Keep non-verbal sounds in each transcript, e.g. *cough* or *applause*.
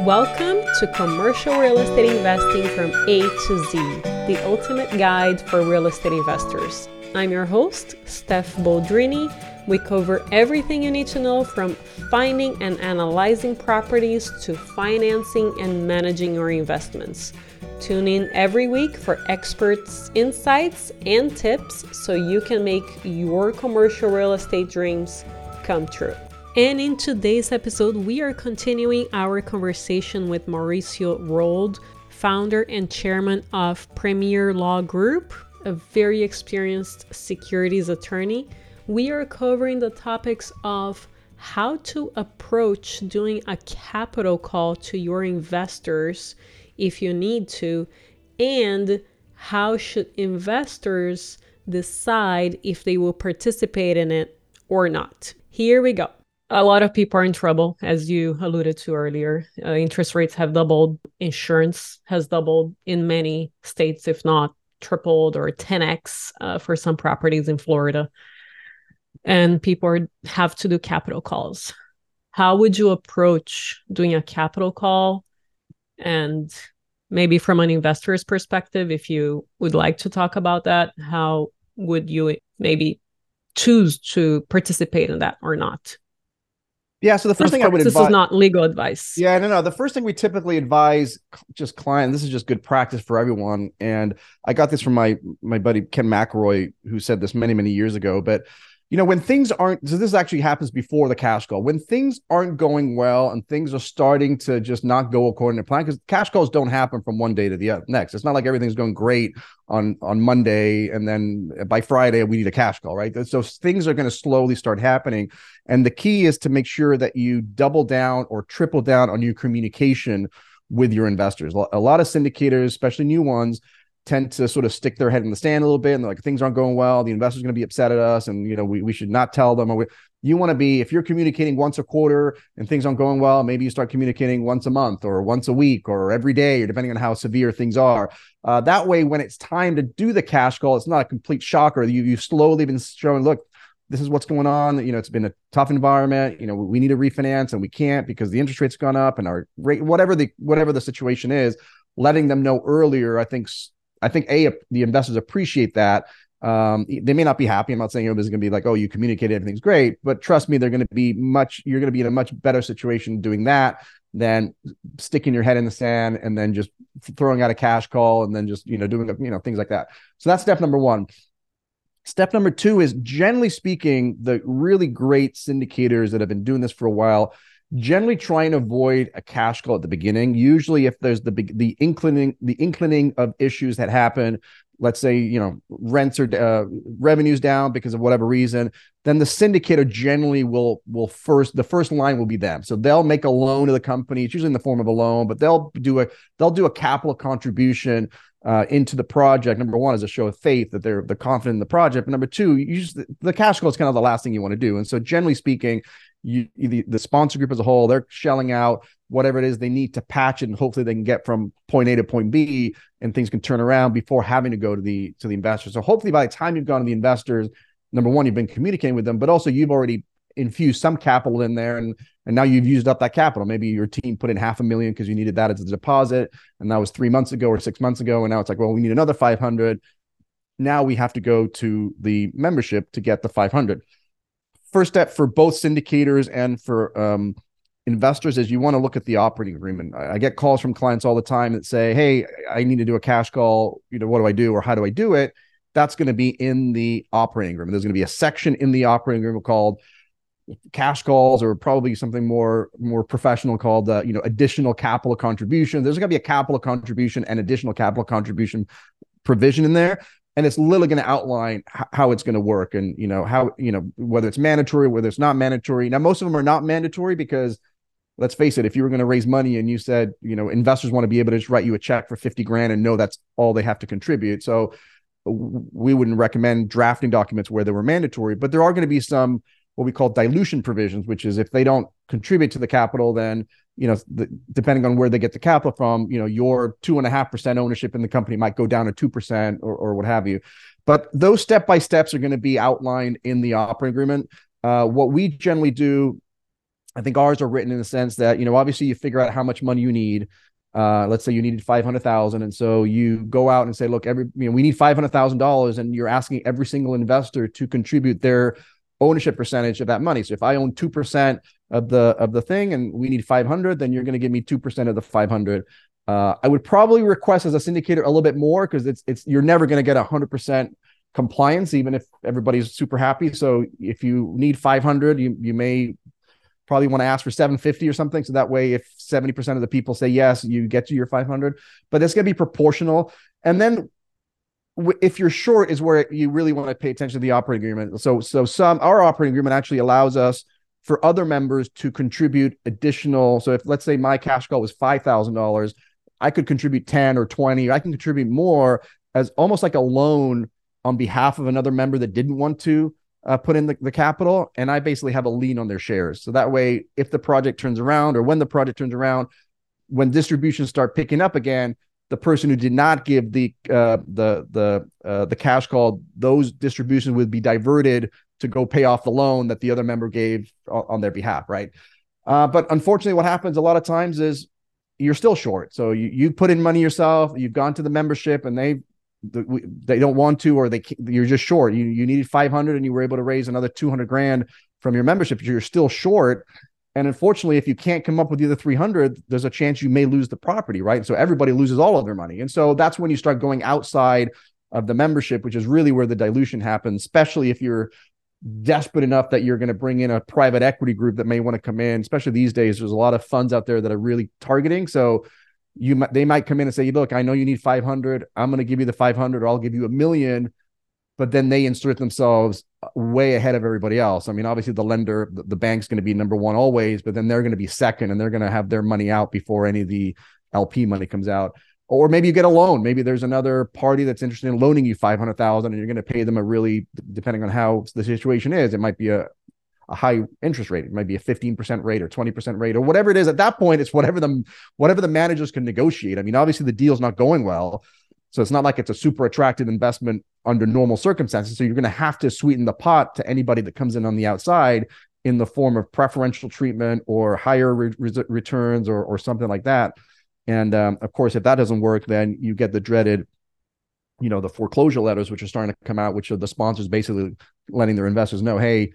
Welcome to Commercial Real Estate Investing from A to Z, the ultimate guide for real estate investors. I'm your host, Steph Boldrini. We cover everything you need to know from finding and analyzing properties to financing and managing your investments. Tune in every week for experts' insights and tips so you can make your commercial real estate dreams come true. And in today's episode, we are continuing our conversation with Mauricio Rauld, founder and chairman of Premier Law Group, a very experienced securities attorney. We are covering the topics of how to approach doing a capital call to your investors if you need to, and how should investors decide if they will participate in it or not. Here we go a lot of people are in trouble, as you alluded to earlier. Uh, interest rates have doubled, insurance has doubled in many states, if not tripled or 10x uh, for some properties in Florida. And people are, have to do capital calls. How would you approach doing a capital call? And maybe from an investor's perspective, if you would like to talk about that, how would you maybe choose to participate in that or not? Yeah. So the first thing I would this advise, is not legal advice. Yeah, no, no. The first thing we typically advise just client. This is just good practice for everyone. And I got this from my my buddy Ken McElroy, who said this many many years ago. But you know, when things aren't, so this actually happens before the cash call. When things aren't going well and things are starting to just not go according to plan, because cash calls don't happen from one day to the next. It's not like everything's going great on on Monday and then by Friday we need a cash call, right? So things are going to slowly start happening, and the key is to make sure that you double down or triple down on your communication with your investors. A lot of syndicators, especially new ones, tend to sort of stick their head in the sand a little bit and like things aren't going well. The investor's going to be upset at us and you know we, we should not tell them. Or we, you want to be if you're communicating once a quarter and things aren't going well maybe you start communicating once a month or once a week or every day or depending on how severe things are. Uh, that way when it's time to do the cash call it's not a complete shocker. You, you've slowly been showing look this is what's going on. You know it's been a tough environment. You know we need to refinance and we can't because the interest rate's gone up and our rate whatever the whatever the situation is letting them know earlier i think I think a the investors appreciate that. Um, they may not be happy. I'm not saying everybody's going to be like, "Oh, you communicated, everything's great," but trust me, they're going to be much. You're going to be in a much better situation doing that than sticking your head in the sand and then just throwing out a cash call and then just you know doing you know things like that. So that's step number one. Step number two is generally speaking, the really great syndicators that have been doing this for a while generally try and avoid a cash call at the beginning. Usually, if there's the the inclining the inclining of issues that happen, let's say you know rents are uh, revenues down because of whatever reason, then the syndicator generally will will first the first line will be them. So they'll make a loan to the company. It's usually in the form of a loan, but they'll do a they'll do a capital contribution uh, into the project. Number one is a show of faith that they're they're confident in the project. But number two, you just the cash flow is kind of the last thing you want to do. And so generally speaking, you the, the sponsor group as a whole they're shelling out whatever it is they need to patch and hopefully they can get from point a to point b and things can turn around before having to go to the to the investors. So hopefully by the time you've gone to the investors number one you've been communicating with them but also you've already infused some capital in there and and now you've used up that capital. Maybe your team put in half a million because you needed that as a deposit and that was three months ago or six months ago and now it's like well we need another 500 now we have to go to the membership to get the 500 first step for both syndicators and for um, investors is you want to look at the operating agreement. I, I, get calls from clients all the time that say, "Hey, I need to do a cash call. You know, what do I do, or how do I do it?" That's going to be in the operating agreement. There's going to be a section in the operating agreement called cash calls, or probably something more more professional called uh, you know additional capital contribution. There's going to be a capital contribution and additional capital contribution provision in there and it's literally going to outline how it's going to work and you know how you know whether it's mandatory whether it's not mandatory. Now most of them are not mandatory because let's face it if you were going to raise money and you said you know investors want to be able to just write you a check for 50 grand and know that's all they have to contribute. So we wouldn't recommend drafting documents where they were mandatory but there are going to be some what we call dilution provisions which is if they don't contribute to the capital then you know, the, depending on where they get the capital from, you know, your two and a half percent ownership in the company might go down to two percent or, or what have you. But those step by steps are going to be outlined in the operating agreement. Uh, what we generally do I think ours are written in the sense that, you know, obviously you figure out how much money you need. Uh, let's say you needed 500,000. And so you go out and say, look, every, you know, we need $500,000 and you're asking every single investor to contribute their ownership percentage of that money. So if I own 2% of the, of the thing and we need 500, then you're going to give me 2% of the 500. Uh, I would probably request as a syndicator a little bit more because it's, it's, you're never going to get 100% compliance, even if everybody's super happy. So if you need 500, you, you may probably want to ask for 750 or something. So that way, if 70% of the people say yes, you get to your 500, but it's going to be proportional. And then if you're short is where you really want to pay attention to the operating agreement. So, so some, our operating agreement actually allows us for other members to contribute additional. So if let's say my cash call was $5,000, I could contribute 10 or 20, I can contribute more as almost like a loan on behalf of another member that didn't want to uh, put in the, the capital and I basically have a lien on their shares. So that way, if the project turns around or when the project turns around, when distributions start picking up again, the person who did not give the uh, the the uh, the cash call, those distributions would be diverted to go pay off the loan that the other member gave on, on their behalf, right? Uh, but unfortunately, what happens a lot of times is you're still short. So you you put in money yourself, you've gone to the membership, and they they don't want to or they you're just short you you needed 500 and you were able to raise another 200 grand from your membership you're still short and unfortunately if you can't come up with the other 300 there's a chance you may lose the property right so everybody loses all of their money and so that's when you start going outside of the membership which is really where the dilution happens especially if you're desperate enough that you're going to bring in a private equity group that may want to come in especially these days there's a lot of funds out there that are really targeting so you they might come in and say, look, I know you need 500. I'm going to give you the 500 or I'll give you a million. But then they insert themselves uh, way ahead of everybody else. I mean, obviously the lender, the, the bank's going to be number one always, but then they're going to be second and they're going to have their money out before any of the LP money comes out. Or maybe you get a loan. Maybe there's another party that's interested in loaning you 500,000 and you're going to pay them a really, depending on how the situation is, it might be a, a high interest rate. It might be a 15% rate or 20% rate or whatever it is. At that point, it's whatever the whatever the managers can negotiate. I mean, obviously the deal's not going well. So it's not like it's a super attractive investment under normal circumstances. So you're going to have to sweeten the pot to anybody that comes in on the outside in the form of preferential treatment or higher re- re- returns or, or something like that. And um, of course, if that doesn't work, then you get the dreaded, you know, the foreclosure letters, which are starting to come out, which are the sponsors basically letting their investors know, hey,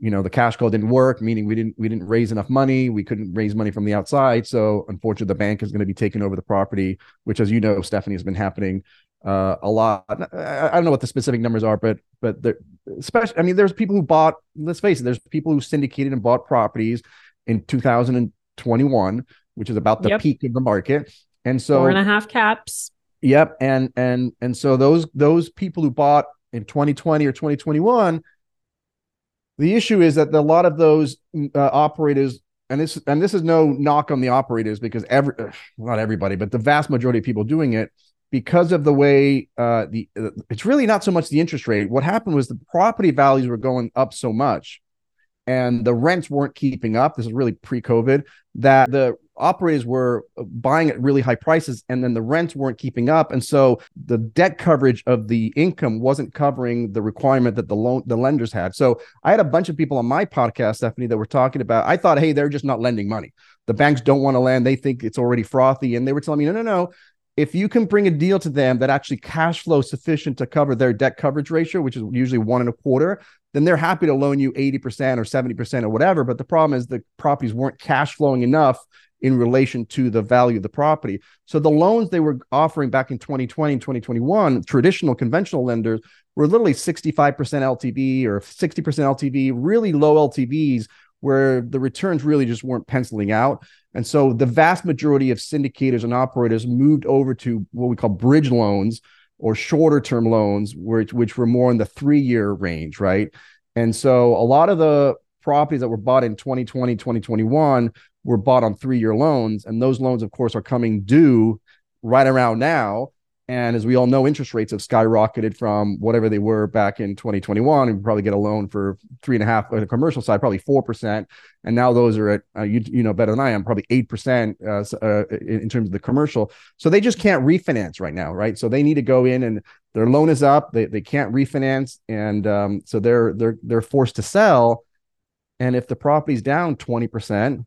you know the cash call didn't work meaning we didn't we didn't raise enough money we couldn't raise money from the outside. So unfortunately the bank is going to be taking over the property which as you know stephanie has been happening uh, a lot. I, I don't know what the specific numbers are but but there especially i mean there's people who bought let's face it there's people who syndicated and bought properties in 2021 which is about the yep. peak of the market. And so four and a half caps. Yep. And and and so those those people who bought in 2020 or 2021 the issue is that a lot of those uh, operators, and this and this is no knock on the operators because every not everybody, but the vast majority of people doing it because of the way uh, the uh, it's really not so much the interest rate. What happened was the property values were going up so much, and the rents weren't keeping up. This is really pre-COVID that the operators were uh, buying at really high prices and then the rents weren't keeping up and so the debt coverage of the income wasn't covering the requirement that the loan the lenders had. So i had a bunch of people on my podcast stephanie that were talking about i thought hey they're just not lending money. The banks don't want to lend. They think it's already frothy. And they were telling me no no no. If you can bring a deal to them that actually cash flow sufficient to cover their debt coverage ratio, which is usually one and a quarter, then they're happy to loan you 80% or 70% or whatever. But the problem is the properties weren't cash flowing enough in relation to the value of the property. So the loans they were offering back in 2020 and 2021, traditional conventional lenders were literally 65% LTV or 60% LTV, really low LTVs where the returns really just weren't penciling out. And so the vast majority of syndicators and operators moved over to what we call bridge loans or shorter term loans, which, which were more in the three year range, right? And so a lot of the properties that were bought in 2020, 2021 were bought on three year loans. And those loans, of course, are coming due right around now. And as we all know, interest rates have skyrocketed from whatever they were back in 2021. And probably get a loan for three and a half on the commercial side, probably 4%. And now those are at, uh, you, you know better than I am, probably 8% uh, uh, in, in terms of the commercial. So they just can't refinance right now, right? So they need to go in and their loan is up. They, they can't refinance. And um, so they're, they're, they're forced to sell And if the property's down 20%,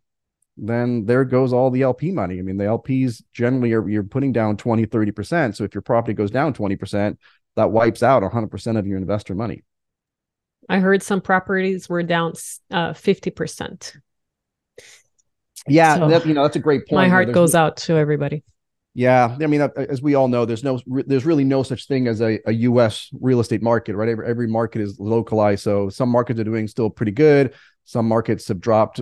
then there goes all the LP money. I mean, the LPs generally are you're putting down 20, 30%. So if your property goes down 20%, that wipes out 100% of your investor money. I heard some properties were down uh, 50%. Yeah, so that, you know, that's a great point. My heart goes no, out to everybody. Yeah, I mean, uh, as we all know, there's no, there's really no such thing as a, a U.S. real estate market, right? Every, every market is localized, so some markets are doing still pretty good. Some markets have dropped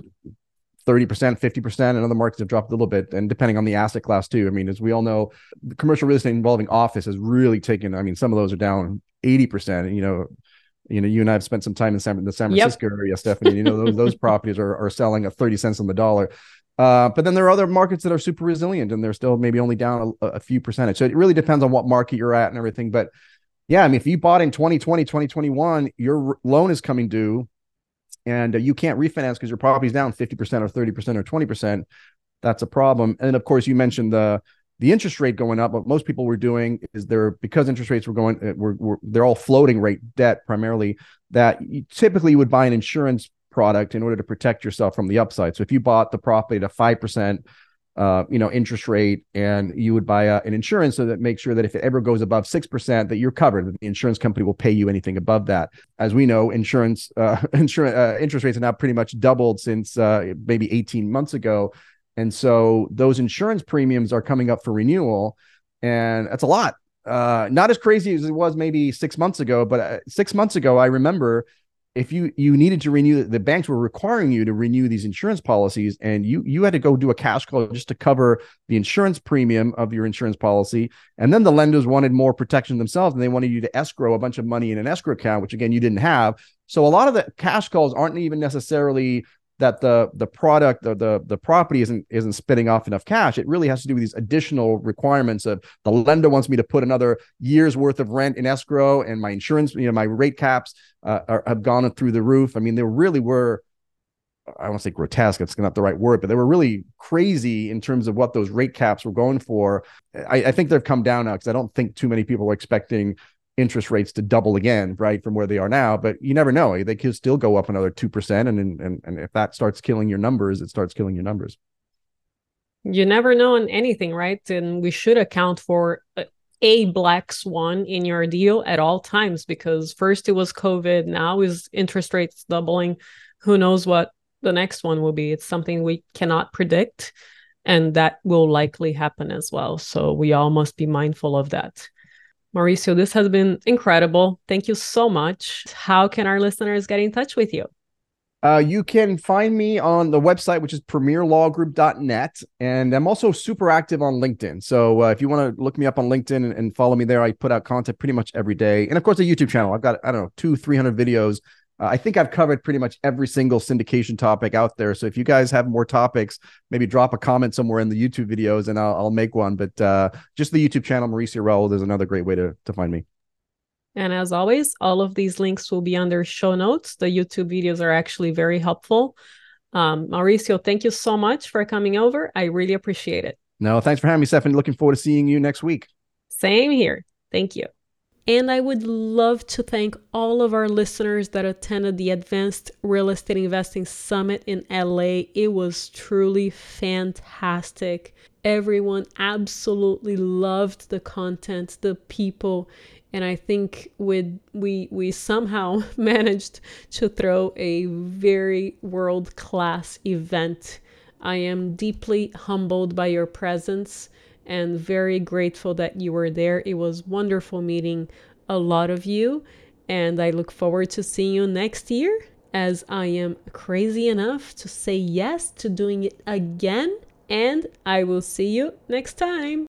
30%, 50%, and other markets have dropped a little bit. And depending on the asset class, too. I mean, as we all know, the commercial real estate involving office has really taken, I mean, some of those are down 80%. You know, you know, you and I have spent some time in San, the San Francisco yep. area, Stephanie. You know, those, those *laughs* properties are, are selling at 30 cents on the dollar. Uh, but then there are other markets that are super resilient and they're still maybe only down a, a, few percentage. So it really depends on what market you're at and everything. But yeah, I mean, if you bought in 2020, 2021, your loan is coming due and uh, you can't refinance because your property's down 50% or 30% or 20%, that's a problem. And of course, you mentioned the the interest rate going up. What most people were doing is they're because interest rates were going, uh, were, were they're all floating rate debt primarily. That you, typically you would buy an insurance product in order to protect yourself from the upside. So if you bought the property at a five percent uh, you know, interest rate, and you would buy a, an insurance so that makes sure that if it ever goes above six percent, that you're covered. That the insurance company will pay you anything above that. As we know, insurance uh, *laughs* insurance uh, interest rates have now pretty much doubled since uh, maybe 18 months ago, and so those insurance premiums are coming up for renewal, and that's a lot. Uh, not as crazy as it was maybe six months ago, but uh, six months ago, I remember if you you needed to renew the banks were requiring you to renew these insurance policies and you you had to go do a cash call just to cover the insurance premium of your insurance policy. And then the lenders wanted more protection themselves and they wanted you to escrow a bunch of money in an escrow account which again you didn't have. So a lot of the cash calls aren't even necessarily that the the product or the the property isn't isn't spitting off enough cash it really has to do with these additional requirements of the lender wants me to put another year's worth of rent in escrow and my insurance you know my rate caps uh, are, have gone through the roof i mean there really were I don't say grotesque, it's not the right word, but they were really crazy in terms of what those rate caps were going for. I, I think they've come down now because I don't think too many people are expecting interest rates to double again, right, from where they are now. But you never know; eh, they could still go up another two percent, and and and if that starts killing your numbers, it starts killing your numbers. You never know on anything, right? And we should account for uh, a black swan in your deal at all times because first it was COVID, now is interest rates doubling. Who knows what the next one will be? It's something we cannot predict, and that will likely happen as well. So we all must be mindful of that. Mauricio, this has been incredible. Thank you so much. How can our listeners get in touch with you? Uh, you can find me on the website, which is premierlawgroup.net. And I'm also super active on LinkedIn. So uh, if you want to look me up on LinkedIn and, and, follow me there, I put out content pretty much every day. And of course, a YouTube channel. I've got, I don't know, two, 300 videos uh, I think I've covered pretty much every single syndication topic out there. So if you guys have more topics, maybe drop a comment somewhere in the YouTube videos and I'll, I'll make one. But uh, just the YouTube channel, Mauricio Rauld, is another great way to, to find me. And as always, all of these links will be under show notes. The YouTube videos are actually very helpful. Um, Mauricio, thank you so much for coming over. I really appreciate it. No, thanks for having me, Stephanie. Looking forward to seeing you next week. Same here. Thank you. And I would love to thank all of our listeners that attended the Advanced Real Estate Investing Summit in LA. It was truly fantastic. Everyone absolutely loved the content, the people, and I think with we we somehow *laughs* managed to throw a very world-class event. I am deeply humbled by your presence and very grateful that you were there. It was wonderful meeting a lot of you, and I look forward to seeing you next year as I am crazy enough to say yes to doing it again. And I will see you next time.